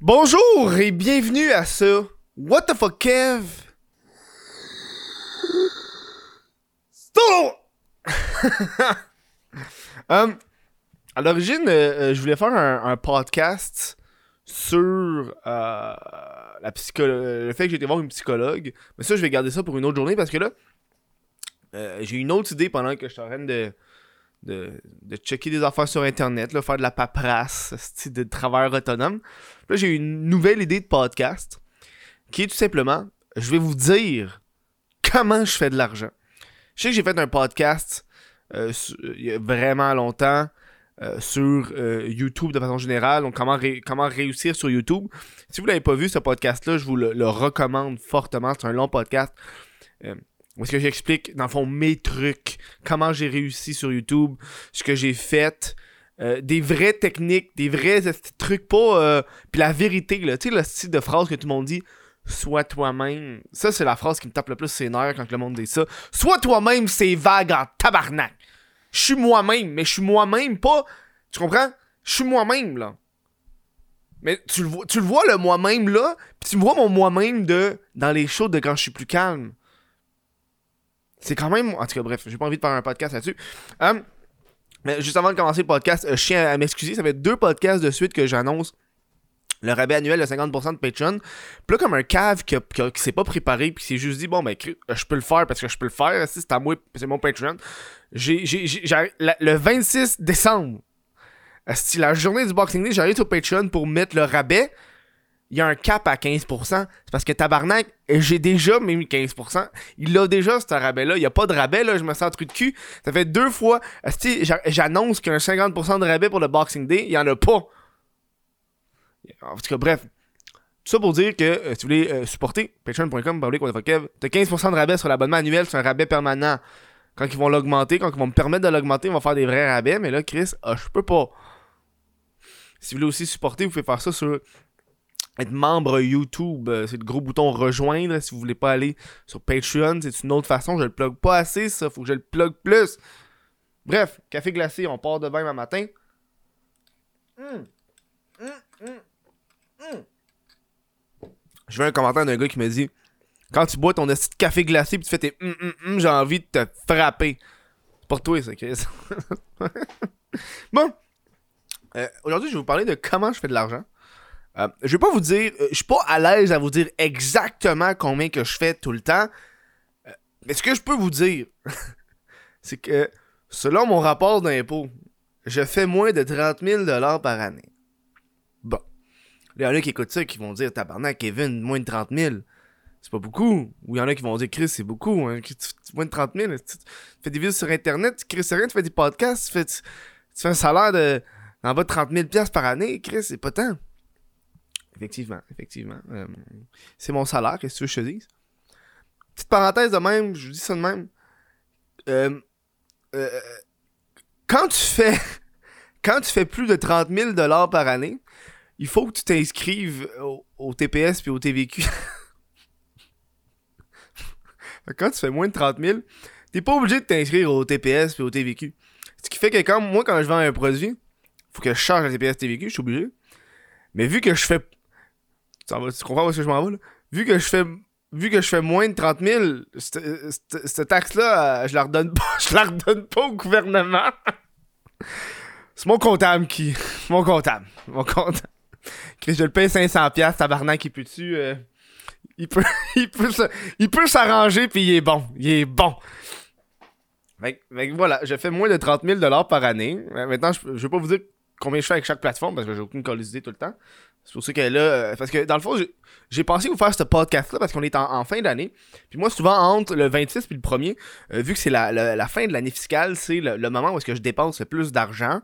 Bonjour et bienvenue à ce What the fuck Kev? Um, À l'origine, euh, euh, je voulais faire un, podcast sur euh, la psycho- le fait que j'ai été voir une psychologue. Mais ça, je vais garder ça pour une autre journée parce que là, euh, j'ai une autre idée pendant que je suis en train de, de, checker des affaires sur Internet, faire de la paperasse, de travail autonome. Là, j'ai une nouvelle idée de podcast qui est tout simplement, je vais vous dire comment je fais de l'argent. Je sais que j'ai fait un podcast euh, su- il y a vraiment longtemps euh, sur euh, YouTube de façon générale, donc comment, comment réussir sur YouTube. Si vous l'avez pas vu, ce podcast-là, je vous le recommande fortement. C'est un long podcast. Où est-ce que j'explique, dans le fond, mes trucs, comment j'ai réussi sur YouTube, ce que j'ai fait, euh, des vraies techniques, des vrais trucs, pas. euh, Puis la vérité, là, tu sais, le style de phrase que tout le monde dit, sois toi-même. Ça, c'est la phrase qui me tape le plus ses nerfs quand le monde dit ça. Sois toi-même, c'est vague en tabarnak. Je suis moi-même, mais je suis moi-même, pas. Tu comprends? Je suis moi-même, là. Mais tu le vois, tu le vois le moi-même, là, puis tu me vois mon moi-même de. dans les shows de quand je suis plus calme. C'est quand même. En tout cas, bref, j'ai pas envie de faire un podcast là-dessus. Hum, mais juste avant de commencer le podcast, euh, je tiens à m'excuser. Ça fait deux podcasts de suite que j'annonce le rabais annuel de 50% de Patreon. Puis là, comme un cave qui, qui, s'est pas préparé, puis qui s'est juste dit, bon, ben, euh, je peux le faire parce que je peux le faire. Si c'est à moi, c'est mon Patreon. La- le 26 décembre, la journée du Boxing Day, j'arrive sur Patreon pour mettre le rabais. Il y a un cap à 15%. C'est parce que tabarnak, j'ai déjà mis 15%. Il a déjà ce rabais-là. Il n'y a pas de rabais, là. Je me sens un truc de cul. Ça fait deux fois. J'annonce qu'il y a un 50% de rabais pour le Boxing Day. Il n'y en a pas. En tout cas, bref. Tout ça pour dire que euh, si vous voulez euh, supporter, patreon.com, Kev, t'as 15% de rabais sur l'abonnement annuel, c'est un rabais permanent. Quand ils vont l'augmenter, quand ils vont me permettre de l'augmenter, ils vont faire des vrais rabais, mais là, Chris, ah, je peux pas. Si vous voulez aussi supporter, vous pouvez faire ça sur être membre YouTube. Euh, C'est le gros bouton rejoindre. Si vous voulez pas aller sur Patreon, c'est une autre façon. Je le plug pas assez, ça. Faut que je le plug plus. Bref, café glacé, on part de même matin. Hum. Hum, hum, hum. Je veux un commentaire d'un gars qui me dit Quand tu bois ton de café glacé puis tu fais tes hum, hum, hum, j'ai envie de te frapper. Pour toi, ça, Chris. bon. Euh, Aujourd'hui, je vais vous parler de comment je fais de l'argent. Euh, je vais pas vous dire, euh, je suis pas à l'aise à vous dire exactement combien que je fais tout le temps. Euh, mais ce que je peux vous dire, c'est que selon mon rapport d'impôt, je fais moins de 30 000 par année. Bon. Il y en a qui écoutent ça qui vont dire Tabarnak, Kevin, moins de 30 000. C'est pas beaucoup. Ou il y en a qui vont dire Chris, c'est beaucoup. Hein. Moins de 30 000. Tu, fais des vidéos sur Internet, tu crées rien, tu fais des podcasts, tu fais, tu, fais un salaire de en bas de 30 000 piastres par année. Chris, c'est pas tant. Effectivement, effectivement. Euh, c'est mon salaire, qu'est-ce que tu je te dise? Petite parenthèse de même, je vous dis ça de même. Euh, euh, quand tu fais quand tu fais plus de 30 000 par année, il faut que tu t'inscrives au, au TPS puis au TVQ. quand tu fais moins de 30 000, t'es pas obligé de t'inscrire au TPS puis au TVQ. Ce qui fait que quand moi, quand je vends un produit, faut que je charge le TPS TVQ, je suis obligé. Mais vu que je fais. Tu, comprends où est-ce que je m'en vais là? Vu que je fais. Vu que je fais moins de 30 000, cette, taxe-là, euh, je la redonne pas. Je la redonne pas au gouvernement. C'est mon comptable qui. Mon comptable. Mon comptable. Je le paye 500$, piastres, tabarnak, il peut-tu. euh, il peut. il peut il peut s'arranger, puis il est bon. Il est bon. Fait, voilà, je fais moins de 30 000 par année. Euh, Maintenant, je, je vais pas vous dire combien je fais avec chaque plateforme parce que j'ai aucune colosité tout le temps. C'est pour ça que là, euh, parce que dans le fond, j'ai- pensé vous faire ce podcast-là parce qu'on est en, fin d'année. Puis moi, souvent, entre le 26 puis le 1er, euh, vu que c'est la, fin de l'année fiscale, c'est le, moment où est-ce que je dépense le plus d'argent.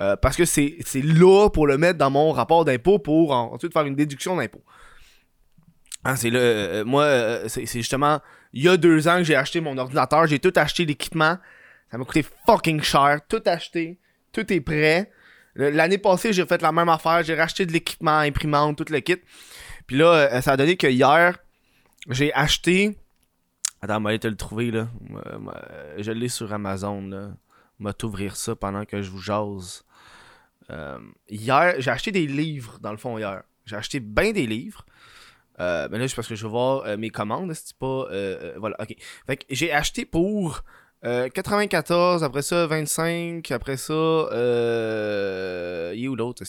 euh, parce que c'est là pour le mettre dans mon rapport d'impôt pour en- ensuite faire une déduction d'impôt. Hein, c'est là, moi, c'est justement, il y a deux ans que j'ai acheté mon ordinateur, j'ai tout acheté l'équipement, ça m'a coûté fucking cher, tout acheté, tout est prêt. L'année passée, j'ai fait la même affaire, j'ai racheté de l'équipement, imprimante, tout le kit. Puis là, euh, ça a donné que hier, j'ai acheté. Attends, on va aller te le trouver là. Je l'ai sur Amazon là. On va t'ouvrir ça pendant que je vous jase. Euh, hier, j'ai acheté des livres dans le fond hier. J'ai acheté bien des livres. Euh, mais là, c'est parce que je vais voir euh, mes commandes. C'est pas. Voilà, ok. Fait que j'ai acheté pour 94, après ça 25, après ça. Euh. Il est où l'autre,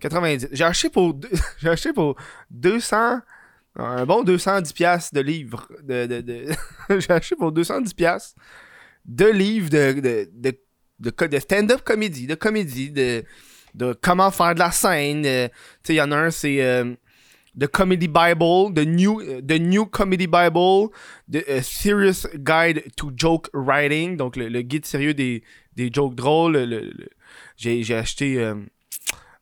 90. J'ai acheté pour. j'ai acheté pour 200. Un bon 210$ de livres. De, de, j'ai acheté pour 210$ de livres de, de, de, de, stand-up comédie, de comédie, de, de comment faire de la scène. tu sais, il y en a un, c'est The Comedy Bible, The New, the new Comedy Bible, The Serious Guide to Joke Writing, donc le, guide sérieux des, des jokes drôles. Le, j'ai, acheté euh,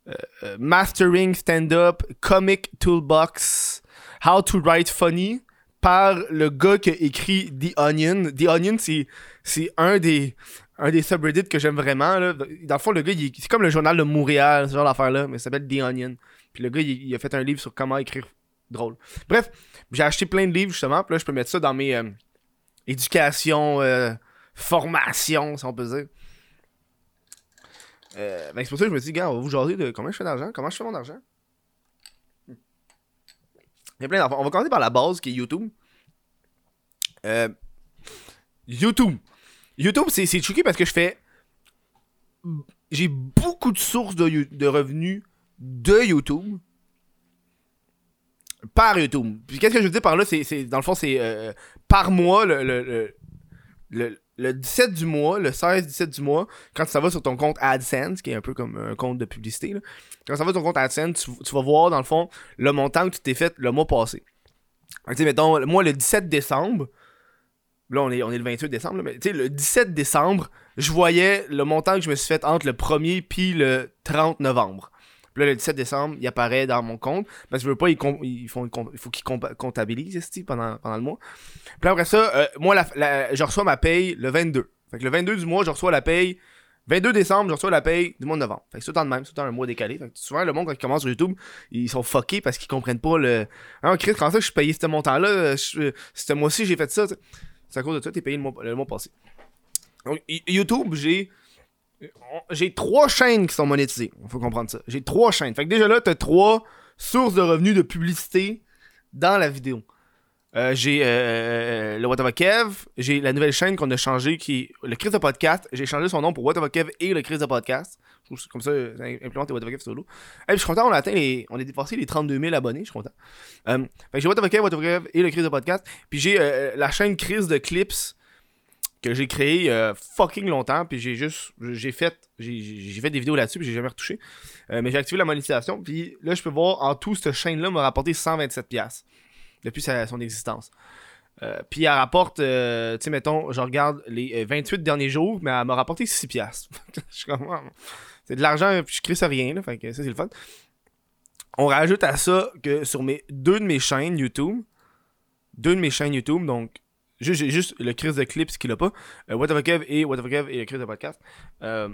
euh, euh, Mastering Stand-Up, Comic Toolbox, How to Write Funny, par le gars qui a écrit The Onion. The Onion, c'est, un des un des subreddits que j'aime vraiment. Là. Dans le fond, le gars, c'est comme le journal de Montréal, ce genre d'affaire-là, mais ça s'appelle The Onion. Puis le gars, il, a fait un livre sur comment écrire drôle. Bref, j'ai acheté plein de livres justement. Puis là, je peux mettre ça dans mes euh, éducations, euh, formations, si on peut dire. Euh, ben c'est pour ça que je me dis, gars, on va vous jaser de comment je fais d'argent, comment je fais mon argent. Il y a plein d'enfants. On va commencer par la base qui est YouTube. YouTube. YouTube, c'est tricky parce que je fais. J'ai beaucoup de sources de revenus de YouTube par YouTube. Puis qu'est-ce que je veux dire par là, c'est, dans le fond, c'est euh, par mois, le, le, le, le, 17 du mois, le 16-17 du mois, quand ça va sur ton compte AdSense, qui est un peu comme un compte de publicité, quand ça va sur ton compte AdSense, tu, vas voir, dans le fond, le montant que tu t'es fait le mois passé. Tu sais, mettons, moi, le 17 décembre, là, on est, on est le 28 décembre, mais tu sais, le 17 décembre, je voyais le montant que je me suis fait entre le 1er puis le 30 novembre. Le 17 décembre, il apparaît dans mon compte. Parce que je veux pas, font il faut qu'ils comptabilisent pendant, pendant le mois. Puis après ça, euh, moi, je reçois ma paye le 22. Fait que le 22 du mois, je reçois la paye. 22 décembre, je reçois la paye du mois de novembre. Fait que c'est tout le temps même, c'est tout le temps un mois décalé. Fait que souvent, le monde, quand ils commencent sur YouTube, ils sont fuckés parce qu'ils comprennent pas le. Ah, Chris, quand ça, je suis payé ce montant-là, ce mois-ci, j'ai fait ça. C'est à cause de ça, t'es payé le mois, le mois passé. Donc, YouTube, j'ai j'ai trois chaînes qui sont monétisées. Il faut comprendre ça. J'ai trois chaînes. Fait que déjà là, tu as trois sources de revenus de publicité dans la vidéo. Euh, j'ai euh, euh, le What Kev, j'ai la nouvelle chaîne qu'on a changé qui est le Chris de podcast. J'ai changé son nom pour What Kev et le Chris de podcast. Comme ça, implémenté What Kev solo. Et je suis content, on a atteint. On a dépassé les 32 000 abonnés, je suis content. que j'ai What Kev, Kev et le Chris de podcast. Puis j'ai la chaîne Chris de Clips que j'ai créé euh, fucking longtemps, puis j'ai juste, j'ai fait, j'ai fait des vidéos là-dessus, puis j'ai jamais retouché. Euh, mais j'ai activé la monétisation, puis là, je peux voir, en tout, cette chaîne-là m'a rapporté 127$ depuis son existence. Euh, puis elle rapporte, tu sais, mettons, je regarde les 28 derniers jours, mais elle m'a rapporté 6$. c'est de l'argent, puis je crée ça rien, là, fait que ça, c'est le fun. On rajoute à ça que sur mes deux de mes chaînes YouTube, deux de mes chaînes YouTube, donc Juste, juste le Chris de Clips qu'il a pas. Euh, What of Kev et What of Kev et le Chris de podcast. Euh,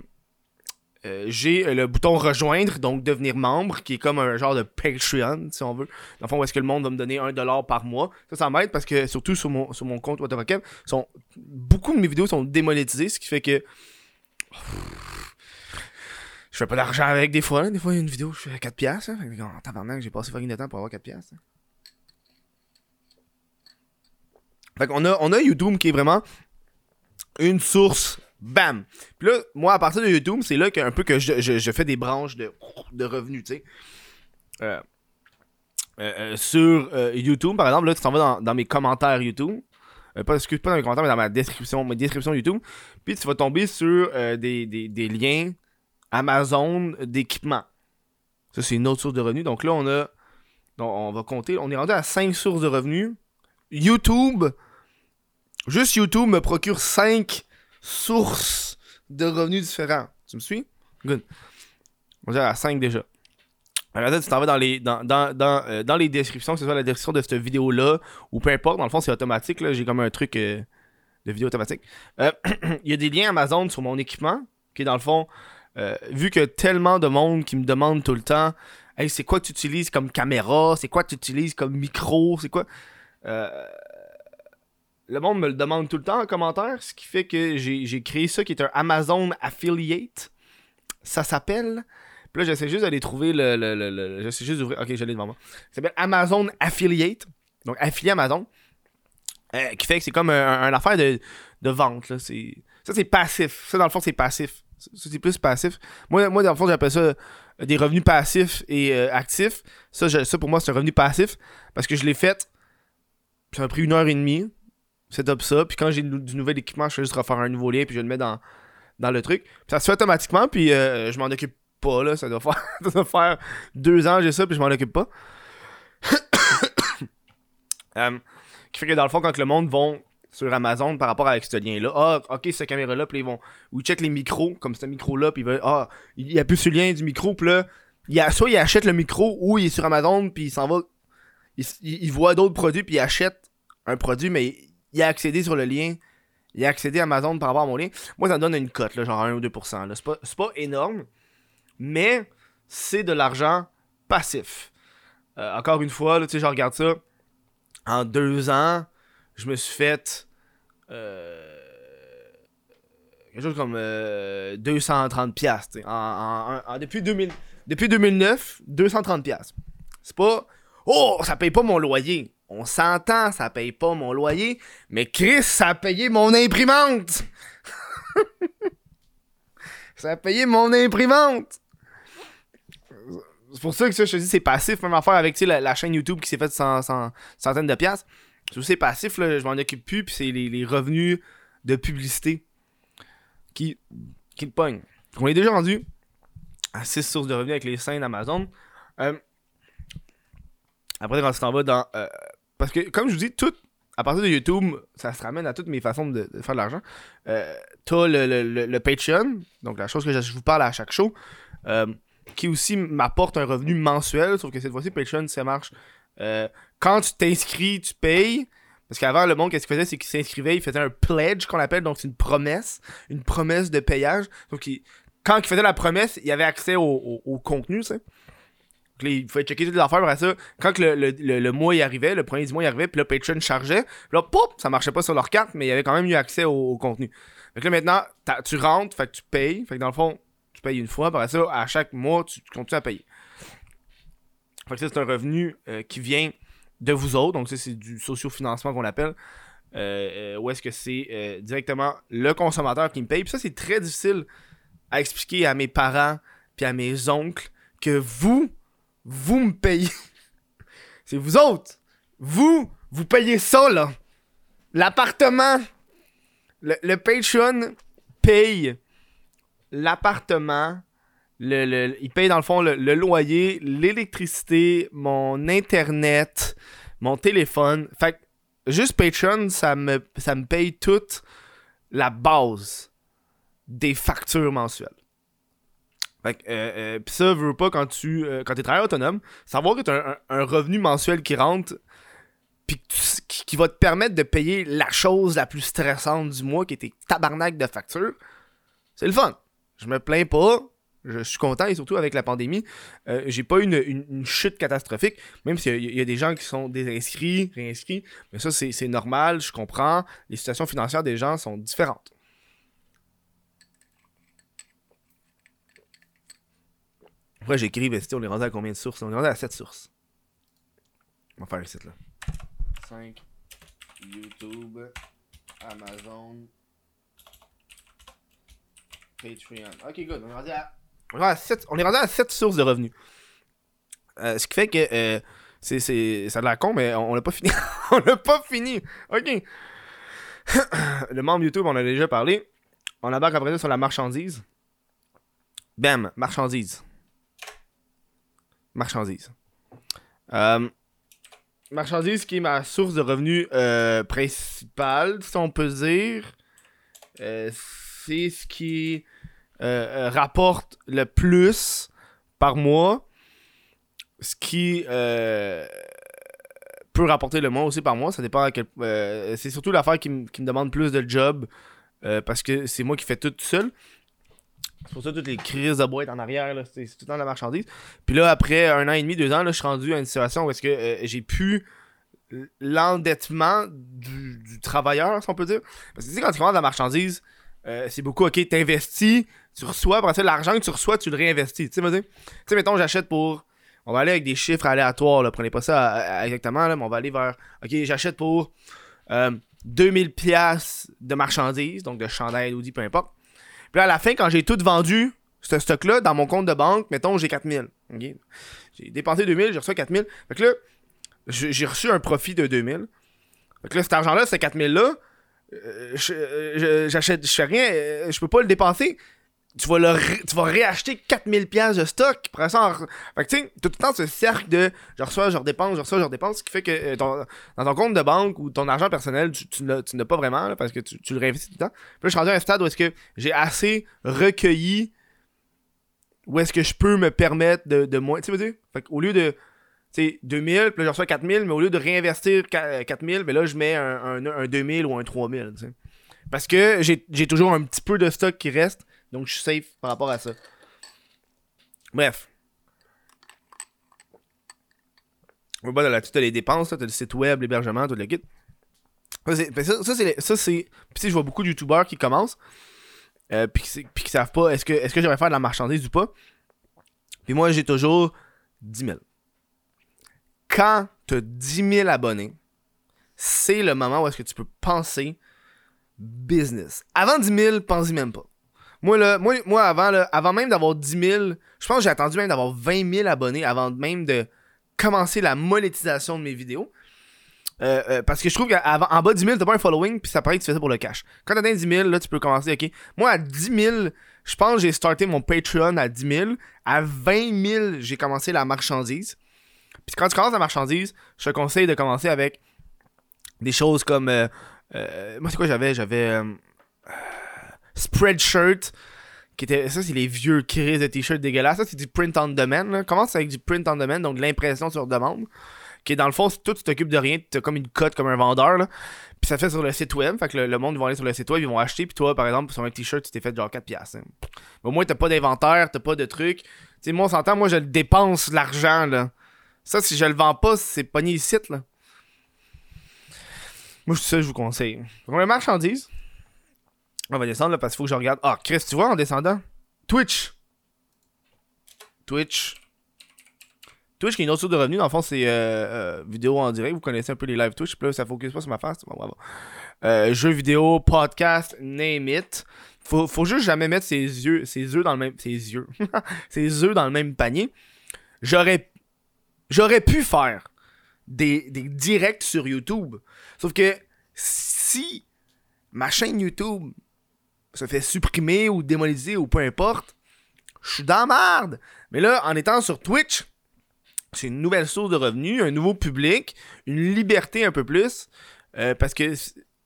euh, j'ai le bouton rejoindre, donc devenir membre, qui est comme un genre de Patreon, si on veut. Dans le fond, où est-ce que le monde va me donner un dollar par mois. Ça, ça m'aide parce que, surtout sur mon, sur mon compte What Kev, sont, beaucoup de mes vidéos sont démonétisées, ce qui fait que. Je fais pas d'argent avec des fois. Des fois, il y a une vidéo, je fais 4$. piastres. Hein. tabarnak, j'ai passé fucking de temps pour avoir 4$. piastres. Fait qu'on a, on a YouTube qui est vraiment une source bam. Puis là, moi, à partir de YouTube, c'est là qu'un peu que je, fais des branches de, de revenus, tu sais. Euh, euh, euh, sur YouTube, par exemple, là, tu t'en vas dans, mes commentaires YouTube. pas, excuse, pas dans mes commentaires, mais dans ma description, ma description YouTube. Puis tu vas tomber sur des, des, liens Amazon d'équipement. Ça, c'est une autre source de revenus. Donc là, on a. on va compter. On est rendu à 5 sources de revenus. YouTube, juste YouTube me procure 5 sources de revenus différents. Tu me suis? Good. On est à 5 déjà. Alors là, tu t'en vas dans les, dans, dans, dans, euh, dans, les descriptions, que ce soit la description de cette vidéo-là, ou peu importe, dans le fond, c'est automatique. J'ai comme un truc euh, de vidéo automatique. Euh, il y a des liens Amazon sur mon équipement, qui dans le fond, vu que tellement de monde qui me demande tout le temps, hey, c'est quoi que tu utilises comme caméra, c'est quoi que tu utilises comme micro, c'est quoi. Le monde me le demande tout le temps en commentaire, ce qui fait que j'ai créé ça qui est un Amazon Affiliate. Ça s'appelle. Puis là, j'essaie juste d'aller trouver le, le, le, J'essaie juste d'ouvrir. Ok, je l'ai devant moi. Ça s'appelle Amazon Affiliate. Donc, affilié Amazon. Euh, qui fait que c'est comme un, un affaire de, de vente. Là. Ça, c'est passif. Ça, dans le fond, c'est passif. C'est plus passif. Moi, moi, dans le fond, j'appelle ça euh, des revenus passifs et euh, actifs. Ça, ça, pour moi, c'est un revenu passif parce que je l'ai fait. Ça m'a pris une heure et demie. Top ça. Puis quand j'ai du nouvel équipement, je fais juste refaire un nouveau lien puis je le mets dans, dans le truc. Puis ça se fait automatiquement. Puis euh, je m'en occupe pas. Là. Ça, doit faire, ça doit faire deux ans j'ai ça. Puis je m'en occupe pas. Euh, qui fait que dans le fond, quand le monde vont sur Amazon par rapport avec ce lien-là, ah, ok, cette caméra-là, puis ils vont. Ou ils checkent les micros, comme ce micro-là, puis ils veulent. Ah, il y a plus ce lien du micro, puis là, il a, soit il achète le micro, ou il est sur Amazon, puis il s'en va. Il- il voit d'autres produits, puis il achète un produit, mais il a accédé sur le lien. Il a accédé à Amazon par rapport à mon lien. Moi, ça me donne une cote, genre 1 ou 2%. là. C'est pas, pas énorme, mais c'est de l'argent passif. Euh, encore une fois, tu sais, je regarde ça. En deux ans, je me suis fait euh, quelque chose comme euh, 230 piastres. tu sais. En, en- en- depuis, 2000, depuis 2009, 230 piastres. C'est pas... Oh, ça paye pas mon loyer. On s'entend, ça paye pas mon loyer. Mais Chris, ça a payé mon imprimante. ça a payé mon imprimante. C'est pour ça que ça, je te dis, c'est passif. Même affaire avec la, la chaîne YouTube qui s'est faite cent- centaines de piastres. C'est aussi passif, là, je m'en occupe plus, puis c'est les, les revenus de publicité qui, qui le pognent. On est déjà rendu à 6 sources de revenus avec les scènes Amazon. Euh, après, quand tu t'en vas dans. euh, parce que, comme je vous dis, tout, à partir de YouTube, ça se ramène à toutes mes façons de, faire de l'argent. Euh, T'as le, le, le- Patreon, donc la chose que je, vous parle à chaque show, euh, qui aussi m'apporte un revenu mensuel, sauf que cette fois-ci, Patreon, ça marche. euh, quand tu t'inscris, tu payes. Parce qu'avant, le monde, qu'est-ce qu'il faisait, c'est qu'il s'inscrivait, il faisait un pledge qu'on appelle, donc c'est une promesse, une promesse de payage. Donc, quand il faisait la promesse, il avait accès au, au- au contenu, tu sais. Il fallait checker toutes les affaires. Après ça, quand le, le- le- mois y arrivait, le premier du mois y arrivait, puis là, Patreon chargeait. Là, pop, ça marchait pas sur leur carte, mais il y avait quand même eu accès au, contenu. Donc là, maintenant, tu rentres, fait que tu payes. Fait que dans le fond, tu payes une fois. Après ça, à chaque mois, tu, continues à payer. Fait que ça, c'est un revenu euh, qui vient de vous autres. Donc ça, c'est du sociofinancement qu'on appelle. Euh, euh, où est-ce que c'est euh, directement le consommateur qui me paye. Puis ça, c'est très difficile à expliquer à mes parents puis à mes oncles que vous, vous me payez. c'est vous autres. Vous, vous payez ça, là. L'appartement. Le, le Patreon paye l'appartement. Le, le- il paye dans le fond le, loyer, l'électricité, mon internet, mon téléphone. Fait juste Patreon, ça me, ça me paye toute la base des factures mensuelles. Fait que, euh, euh, pis ça, veux pas, quand tu euh, quand es travailleur autonome, savoir que tu as un, un revenu mensuel qui rentre, puis qui, qui va te permettre de payer la chose la plus stressante du mois, qui est tes tabarnak de factures, c'est le fun. Je me plains pas. Je suis content et surtout avec la pandémie, j'ai pas eu une, une- chute catastrophique, même s'il y, y a des gens qui sont désinscrits, réinscrits, mais ça c'est normal, je comprends. Les situations financières des gens sont différentes. Après j'écris, Vesti, on est rendu à combien de sources? On est rendu à 7 sources. On va faire ici là. 5, YouTube, Amazon, Patreon. Ok, good. On est rendu à, on est rendu à, 7, on est rendu à 7 sources de revenus. Euh, ce qui fait que euh, c'est, c'est, ça a l'air con, mais on, on l'a pas fini. on l'a pas fini. Ok. Le membre YouTube, on en a déjà parlé. On embarque après ça sur la marchandise. Bam, marchandise. Marchandise. Euh, marchandise qui est ma source de revenus euh, principale, si on peut dire. Euh, c'est ce qui rapporte le plus par mois. Ce qui peut rapporter le moins aussi par mois. Ça dépend à quel. c'est surtout l'affaire qui, me- demande plus de job. parce que c'est moi qui fais tout seul. C'est pour ça toutes les crises de boîte en arrière, là, c'est tout le temps de la marchandise. Puis là, après un an et demi, deux ans, là, je suis rendu à une situation où est-ce que euh, j'ai pu l'endettement du, travailleur, si on peut dire. Parce que tu sais, quand tu commandes de la marchandise, euh, c'est beaucoup, ok, t'investis, Tu reçois, après ça, l'argent que tu reçois, tu le réinvestis. Tu sais, tu sais, mettons, j'achète pour. On va aller avec des chiffres aléatoires, là. Prenez pas ça exactement, là, mais on va aller vers. Ok, j'achète pour euh, 2000 pièces de marchandises, donc de chandail, d'Audi, peu importe. Puis à la fin, quand j'ai tout vendu, ce stock-là, dans mon compte de banque, mettons, j'ai 4000. Okay? J'ai dépensé 2000, j'ai reçu 4000. Fait que là, j'ai reçu un profit de 2000. Fait que là, cet argent-là, ce 4000-là, euh, j'achète, je fais rien, euh, je peux pas le dépenser. Tu vas, le tu vas réacheter 4000 pièces de stock. Après ça, fait que tu sais, tout le temps ce cercle de je reçois, je redépense, je reçois, je redépense, ce qui fait que euh, dans ton compte de banque ou ton argent personnel, tu, tu n'as pas vraiment parce que tu, le réinvestis tout le temps. Puis là, je suis à un stade où est-ce que j'ai assez recueilli où est-ce que je peux me permettre de, de moins. Tu sais, fait au lieu de sais, 2000, puis là, je reçois 4000, mais au lieu de réinvestir 4000, euh, ben là, je mets un, un, 2000 ou un 3000, tu sais. Parce que j'ai toujours un petit peu de stock qui reste, donc je suis safe par rapport à ça. Bref. Bon, là, tu as les dépenses, tu as le site web, l'hébergement, tout le kit. Ça, c'est. Ben, ça, c'est. Puis, je vois beaucoup de youtubeurs qui commencent, euh, puis, qui savent pas est-ce que, est que je vais faire de la marchandise ou pas? Puis moi, j'ai toujours 10 000 quand tu as 10 000 abonnés, c'est le moment où est-ce que tu peux penser business. Avant 10 000, pense-y même pas. Moi, là, moi, avant, là, avant même d'avoir 10 000, je pense que j'ai attendu même d'avoir 20 000 abonnés avant même de commencer la monétisation de mes vidéos. Euh, euh, parce que je trouve qu'en bas de 10 000, t'as pas un following, puis ça paraît que tu fais ça pour le cash. Quand t'as 10 000, là, tu peux commencer, ok. Moi, à 10 000, je pense que j'ai starté mon Patreon à 10 000. À 20 000, j'ai commencé la marchandise. Puis quand tu commences la marchandise, je te conseille de commencer avec des choses comme. Euh, euh, moi, c'est quoi j'avais? J'avais. Spreadshirt. Qui était, ça, c'est les vieux crises de t-shirts dégueulasses. Ça, c'est du print on demand. Là. Commence avec du print on demand, donc l'impression sur demande. Qui est dans le fond, tout tu t'occupes de rien, tu as comme une cote comme un vendeur. Là. Puis ça fait sur le site web. Fait que le, monde va aller sur le site web, ils vont acheter. Puis toi, par exemple, sur un t-shirt, tu t'es fait genre 4 piastres. Hein. Au moins, t'as pas d'inventaire, t'as pas de trucs. Tu sais, moi, on s'entend, moi, je dépense l'argent, là. Ça, si je le vends pas, c'est pogné ici, là. Moi, ça, je vous conseille. Pour les marchandises, on va descendre là parce qu'il faut que je regarde. Ah, Chris, tu vois en descendant? Twitch. Twitch. Twitch qui est une autre source de revenus. Dans le fond, c'est euh, euh, vidéo en direct. Vous connaissez un peu les live Twitch. Puis là, ça focus pas sur ma face. Bon. Euh, jeux vidéo, podcast, name it. Faut, faut juste jamais mettre ses yeux, ses œufs dans le même. Ses yeux. ses dans le même panier. J'aurais J'aurais pu faire des, directs sur YouTube. Sauf que si ma chaîne YouTube se fait supprimer ou démonétiser ou peu importe, je suis dans merde. Mais là, en étant sur Twitch, c'est une nouvelle source de revenus, un nouveau public, une liberté un peu plus. Euh, parce que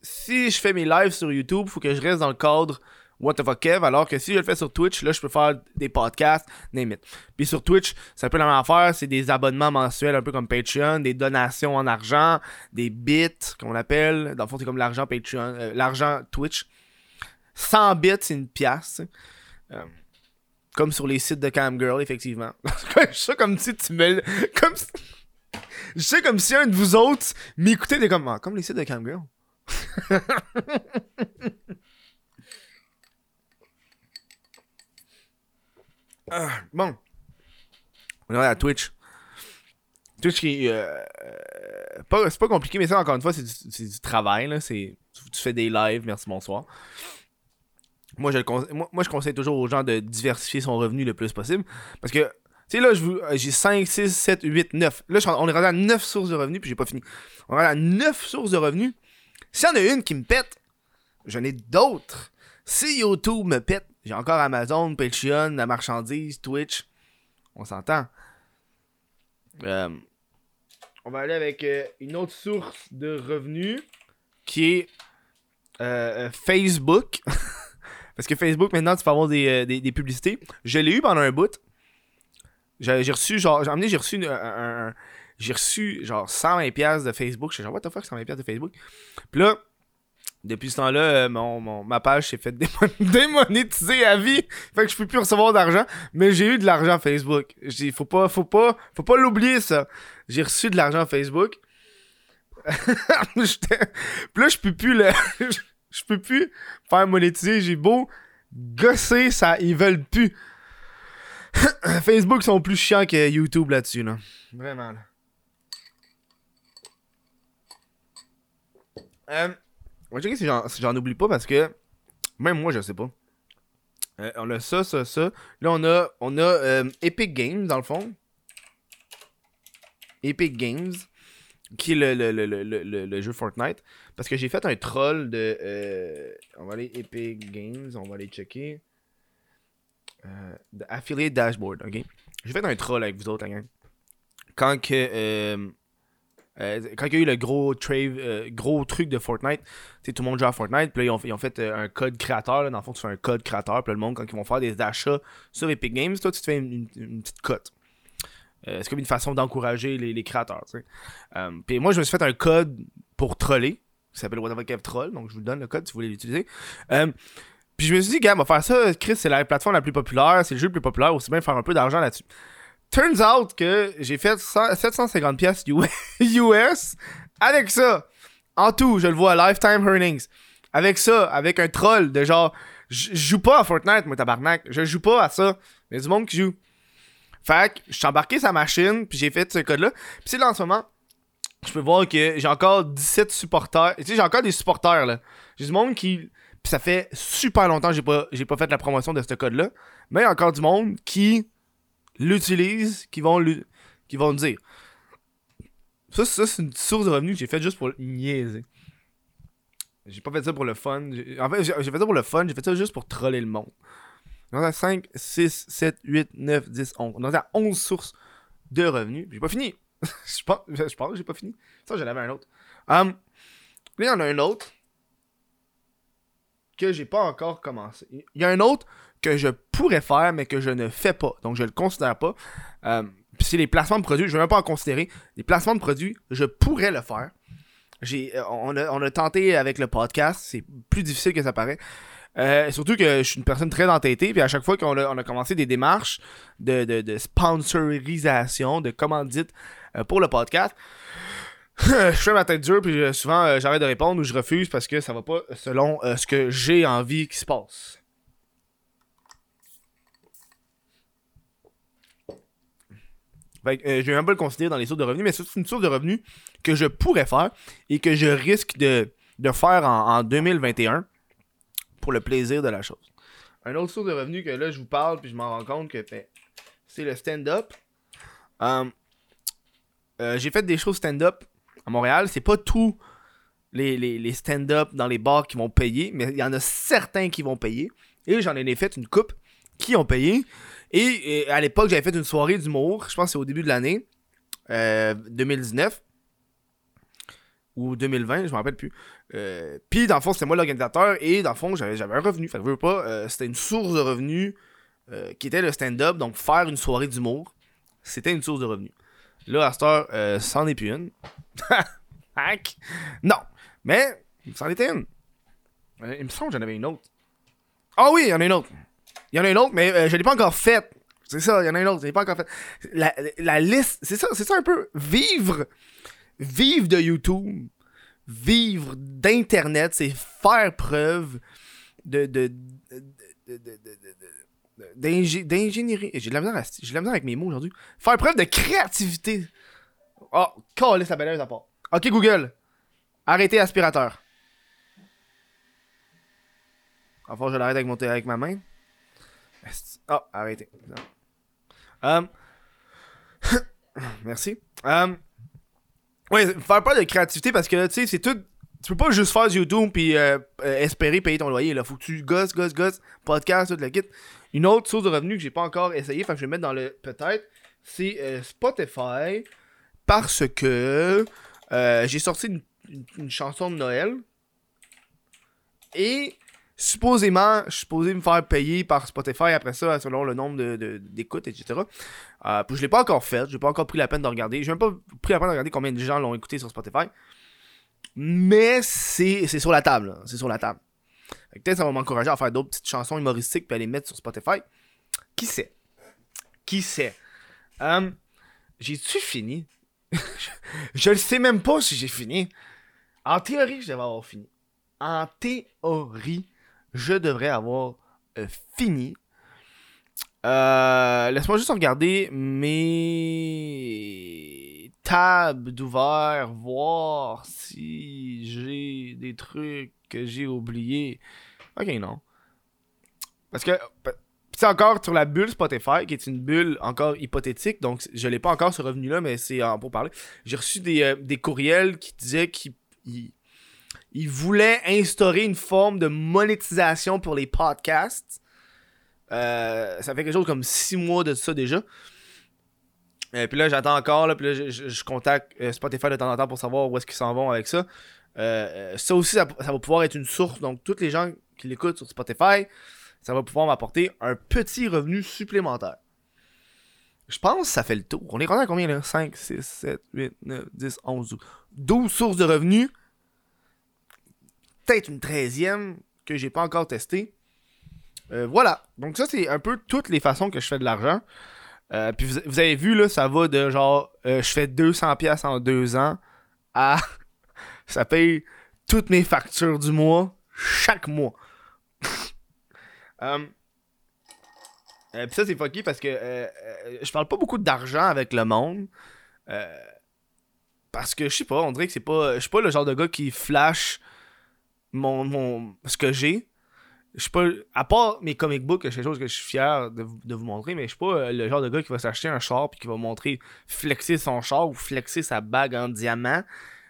si je fais mes lives sur YouTube, faut que je reste dans le cadre what the fuck Kev, alors que si je le fais sur Twitch, là, je peux faire des podcasts, name it. Puis sur Twitch, c'est un peu la même c'est des abonnements mensuels, un peu comme Patreon, des donations en argent, des bits, qu'on appelle. Dans le fond, c'est comme l'argent Patreon, euh, l'argent Twitch. 100 bits, c'est une pièce. Euh, comme sur les sites de Camgirl, effectivement. je sais comme si tu me... Comme Je sais comme si un de vous autres m'écoutait des comme... Ah, comme les sites de Camgirl. Ah, bon. On est à Twitch. Twitch qui euh, euh, c'est pas compliqué, mais ça, encore une fois, c'est du, travail. Là. Tu, fais des lives, merci, bonsoir. Moi je, conseille toujours aux gens de diversifier son revenu le plus possible. Parce que, tu sais, là, j'ai 5, 6, 7, 8, 9. Là, on est rendu à 9 sources de revenus, puis j'ai pas fini. On est rendu à 9 sources de revenus. S'il y en a une qui me pète, j'en ai d'autres. Si YouTube me pète, j'ai encore Amazon, Patreon, la marchandise, Twitch. On s'entend. Euh, on va aller avec euh, une autre source de revenus qui est euh, Facebook. Parce que Facebook, maintenant, tu peux avoir des, publicités. Je l'ai eu pendant un bout. J'ai reçu, genre, j'ai j'ai reçu un, j'ai reçu genre 120$ de Facebook. Je suis genre, what the fuck, 120$ de Facebook? Puis là, depuis ce temps-là, euh, mon, ma page s'est faite démonétiser à vie. Fait que je peux plus recevoir d'argent. Mais j'ai eu de l'argent Facebook. Je faut pas, faut pas, faut pas l'oublier ça. J'ai reçu de l'argent Facebook. Puis là, je peux plus le. je peux plus faire monétiser. J'ai beau gossé, ça, ils veulent plus. Facebook sont plus chiants que YouTube là-dessus, là. Vraiment, là. Euh, on va checker si j'en, si j'en oublie pas parce que même moi, je sais pas. Euh, on a ça, ça, ça. Là, on a, on a euh, Epic Games, dans le fond. Epic Games, qui est le, le, le, le, jeu Fortnite. Parce que j'ai fait un troll de... euh, on va aller Epic Games, on va aller checker. Euh, Affiliate Dashboard, ok? J'ai fait un troll avec vous autres, la gang. Quand que... euh, quand il y a eu le gros, trave, gros truc de Fortnite, tout le monde joue à Fortnite, puis là, ils ont, ils ont fait un code créateur, dans le fond, tu fais un code créateur, puis le monde, quand ils vont faire des achats sur Epic Games, toi, tu te fais une, une- une petite cote. Euh, c'est comme une façon d'encourager les, créateurs. Euh, puis moi, je me suis fait un code pour troller, qui s'appelle Kev Troll, donc je vous donne le code si vous voulez l'utiliser. Euh, puis je me suis dit, gars, on va faire ça, Chris, c'est la plateforme la plus populaire, c'est le jeu le plus populaire, aussi bien faire un peu d'argent là-dessus. Turns out que j'ai fait 100 750 pièces US avec ça. En tout, je le vois, lifetime earnings. Avec ça, avec un troll de genre, je joue pas à Fortnite, moi, tabarnak. Je joue pas à ça. Mais du monde qui joue. Fait que, je suis embarqué sa machine, puis j'ai fait ce code-là. Puis c'est là, en ce moment, je peux voir que j'ai encore 17 supporters. Tu sais, j'ai encore des supporters, là. J'ai du monde qui... Puis ça fait super longtemps que j'ai pas, pas fait la promotion de ce code-là. Mais il y a encore du monde qui l'utilisent, qui vont, l'u- qui vont le dire. Ça, ça c'est une source de revenus que j'ai fait juste pour niaiser. J'ai pas fait ça pour le fun. En fait, j'ai fait ça pour le fun, j'ai fait ça juste pour troller le monde. On à 5, 6, 7, 8, 9, 10, 11. On à 11 sources de revenus. J'ai pas fini. je pense, je pense que j'ai pas fini. Ça, j'en avais un autre. Hum, là, il y en a un autre que j'ai pas encore commencé. Il y a un autre que je pourrais faire, mais que je ne fais pas. Donc, je le considère pas. Puis c'est les placements de produits, je vais même pas en considérer. Les placements de produits, je pourrais le faire. J'ai, euh, on, a, on a tenté avec le podcast, c'est plus difficile que ça paraît. Euh, surtout que je suis une personne très entêtée, puis à chaque fois qu'on a, commencé des démarches de, de, de sponsorisation, de commandite euh, pour le podcast, je fais ma tête dure, puis euh, souvent j'arrête de répondre ou je refuse parce que ça va pas selon ce que j'ai envie qu'il se passe. Fait que, euh, je vais même le considérer dans les sources de revenus, mais c'est une source de revenus que je pourrais faire et que je risque de, de faire en 2021 pour le plaisir de la chose. Un autre source de revenus que là je vous parle puis je m'en rends compte que ben, c'est le stand-up. Um, euh, j'ai fait des shows stand-up à Montréal. C'est pas tous les, stand-up dans les bars qui vont payer, mais il y en a certains qui vont payer. Et j'en ai fait une coupe qui ont payé. Et, à l'époque, j'avais fait une soirée d'humour. Je pense que c'est au début de l'année euh, 2019 ou 2020, je me rappelle plus. Euh, Puis dans le fond, c'était moi l'organisateur et dans le fond, j'avais un revenu. Fait que je veux pas, euh, c'était une source de revenus euh, qui était le stand-up. Donc faire une soirée d'humour, c'était une source de revenus. Là, à cette heure, euh, c'en est plus une. Hack. Non. Mais, c'en était une. Il me semble que j'en avais une autre. Ah oui, il y en a une autre. Il y en a une autre, mais je l'ai pas encore faite. C'est ça, il y en a une autre, je l'ai pas encore faite. La, la liste, c'est ça, c'est ça un peu. Vivre, vivre de YouTube, vivre d'internet, c'est faire preuve de de de- de- de- de- de- de- d'ingé- d'ingénierie. J'ai de la j'ai de la misère avec mes mots aujourd'hui. Faire preuve de créativité. Oh, calisse la balayeuse à part. Ok Google, arrêtez aspirateur. Enfin, je l'arrête avec, mon avec ma main. Oh, arrêtez. Hum. Merci. Hum. Faire pas de créativité parce que, tu sais, c'est tout. Tu peux pas juste faire du YouTube puis euh, euh, espérer payer ton loyer. Là. Faut que tu gosses, gosses, gosses, podcast, tout le kit. Une autre source de revenus que j'ai pas encore essayé, fait que je vais mettre dans le peut-être, c'est euh, Spotify parce que j'ai sorti une- une chanson de Noël et supposément, je suis supposé me faire payer par Spotify après ça, selon le nombre de- de- d'écoutes, etc. Euh, puis je l'ai pas encore fait, j'ai pas encore pris la peine de regarder. J'ai même pas pris la peine de regarder combien de gens l'ont écouté sur Spotify. Mais c'est sur la table, c'est sur la table. Que Peut-être ça va m'encourager à faire d'autres petites chansons humoristiques puis à les mettre sur Spotify. Qui sait? Qui sait? Euh, J'ai-tu fini? je le sais même pas si j'ai fini. En théorie, je devrais avoir fini. En théorie, je devrais avoir euh, fini. Euh, laisse-moi juste regarder mes tabs d'ouvert, voir si j'ai des trucs que j'ai oubliés. Ok, non. Parce que, c'est encore sur la bulle Spotify, qui est une bulle encore hypothétique, donc je l'ai pas encore ce revenu-là, mais c'est pour parler. J'ai reçu des, euh, des, courriels qui disaient qu'ils ils voulaient instaurer une forme de monétisation pour les podcasts. Euh, ça fait quelque chose comme six mois de ça déjà. Et euh, puis là, j'attends encore. Là, puis là, je, contacte euh, Spotify de temps en temps pour savoir où est-ce qu'ils s'en vont avec ça. ça aussi, ça, va pouvoir être une source. Donc, tous les gens qui l'écoutent sur Spotify, ça va pouvoir m'apporter un petit revenu supplémentaire. Je pense que ça fait le tour. On est rendu à combien là? 5, 6, 7, 8, 9, 10, 11, 12. 12 sources de revenus. Peut-être une 13e que j'ai pas encore testée. Euh, voilà. Donc ça, c'est un peu toutes les façons que je fais de l'argent. Euh, puis vous, avez vu, là, ça va de genre, euh, je fais 200$ en deux ans à ça paye toutes mes factures du mois, chaque mois. um, puis ça, c'est fucky parce que je parle pas beaucoup d'argent avec le monde. parce que je sais pas, on dirait que c'est pas. Je suis pas le genre de gars qui flash mon, mon ce que j'ai je suis pas. À part mes comic books, c'est quelque chose que je suis fier de, vous montrer, mais je suis pas euh, le genre de gars qui va s'acheter un char puis qui va montrer flexer son char ou flexer sa bague en diamant.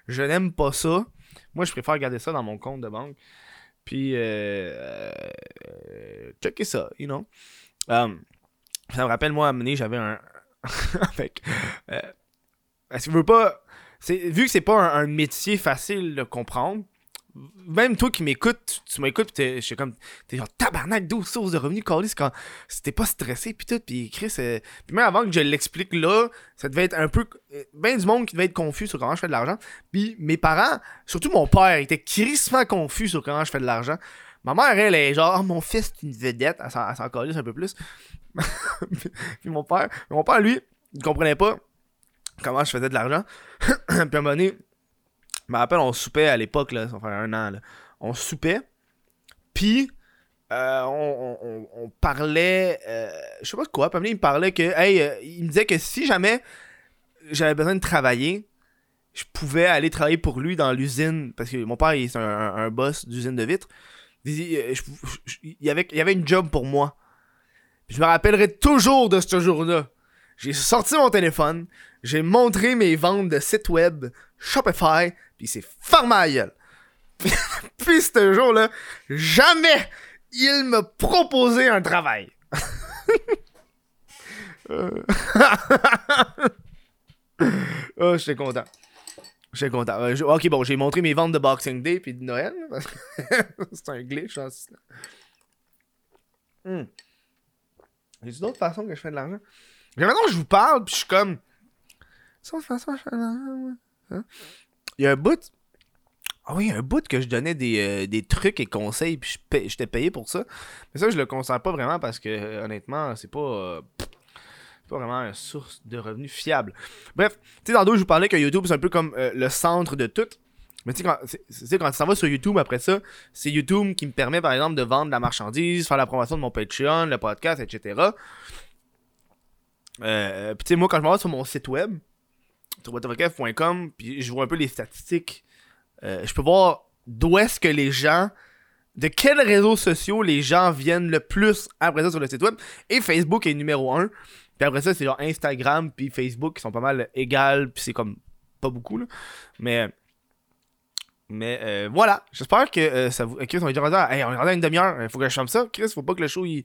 Je n'aime pas ça. Moi, je préfère garder ça dans mon compte de banque. Puis, euh, euh checker ça, you know. Um, ça me rappelle, moi, à mener, j'avais un. avec. Euh, est-ce que veux pas. Vu que c'est pas un métier facile de comprendre, même toi qui m'écoutes, tu m'écoutes, je suis comme, t'es genre tabarnak, 12 sources de revenus, c'est quand c'était pas stressé, puis tout, puis Chris, euh, puis même avant que je l'explique là, ça devait être un peu, euh, ben du monde qui devait être confus sur comment je fais de l'argent, puis mes parents, surtout mon père, était crissement confus sur comment je fais de l'argent. Ma mère, elle est genre, oh, mon fils, c'est une vedette, elle s'en calisse un peu plus. puis mon père, mon père, lui, il comprenait pas comment je faisais de l'argent. puis à un moment donné, je me rappelle, on soupait à l'époque, là, ça fait un an, là. On soupait, puis euh, on, parlait, euh, je sais pas quoi, puis il me parlait que, hey, euh, il me disait que si jamais j'avais besoin de travailler, je pouvais aller travailler pour lui dans l'usine, parce que mon père, il est un, boss d'usine de vitres. Il, y avait, il y avait une job pour moi. je me rappellerai toujours de ce jour-là. J'ai sorti mon téléphone, j'ai montré mes ventes de site web Shopify, puis c'est fermé. Puis, ce jour-là, jamais il me proposait un travail. Euh. oh, j'étais content. J'étais content. Euh, ok, bon, j'ai montré mes ventes de Boxing Day puis de Noël. c'est un glitch. Hein, hmm. J'ai d'autres façons que je fais de l'argent? Maintenant, je vous parle, puis je suis comme. C'est hein? Il y a un bout. Ah oui, un bout que je donnais des, euh, trucs et conseils, puis je t'ai payé pour ça. Mais ça, je le considère pas vraiment parce que, euh, honnêtement, c'est pas. Euh, pas vraiment une source de revenus fiable. Bref, tu sais, dans d'autres, je vous parlais que YouTube, c'est un peu comme le centre de tout. Mais tu sais, quand tu s'en vas sur YouTube après ça, c'est YouTube qui me permet, par exemple, de vendre de la marchandise, faire la promotion de mon Patreon, le podcast, etc. Euh, puis tu sais, moi, quand je me sur mon site web, sur puis je vois un peu les statistiques. Euh, je peux voir d'où est-ce que les gens, de quels réseaux sociaux les gens viennent le plus après ça sur le site web. Et Facebook est numéro 1. Puis après ça, c'est genre Instagram puis Facebook qui sont pas mal égales, puis c'est comme pas beaucoup. Mais. Mais euh, voilà, j'espère que euh, ça vous. Chris, on va dire, hey, on est rendu à une demi-heure, il faut que je chante ça. Chris, faut pas que le show il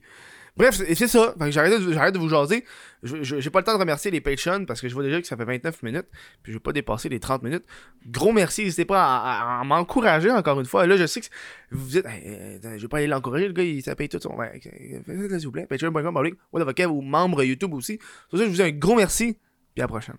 Bref, c'est ça. J'arrête de, de, vous jaser. J'ai pas le temps de remercier les Patreons parce que je vois déjà que ça fait 29 minutes. Puis je vais pas dépasser les 30 minutes. Gros merci. N'hésitez pas à, m'encourager encore une fois. Là, je sais que vous dites, je vais pas aller l'encourager. Le gars, il s'appelle tout son. S'il vous plaît. Patreon.com, ou membre YouTube aussi. Sur ça, je vous dis un gros merci. Puis à la prochaine.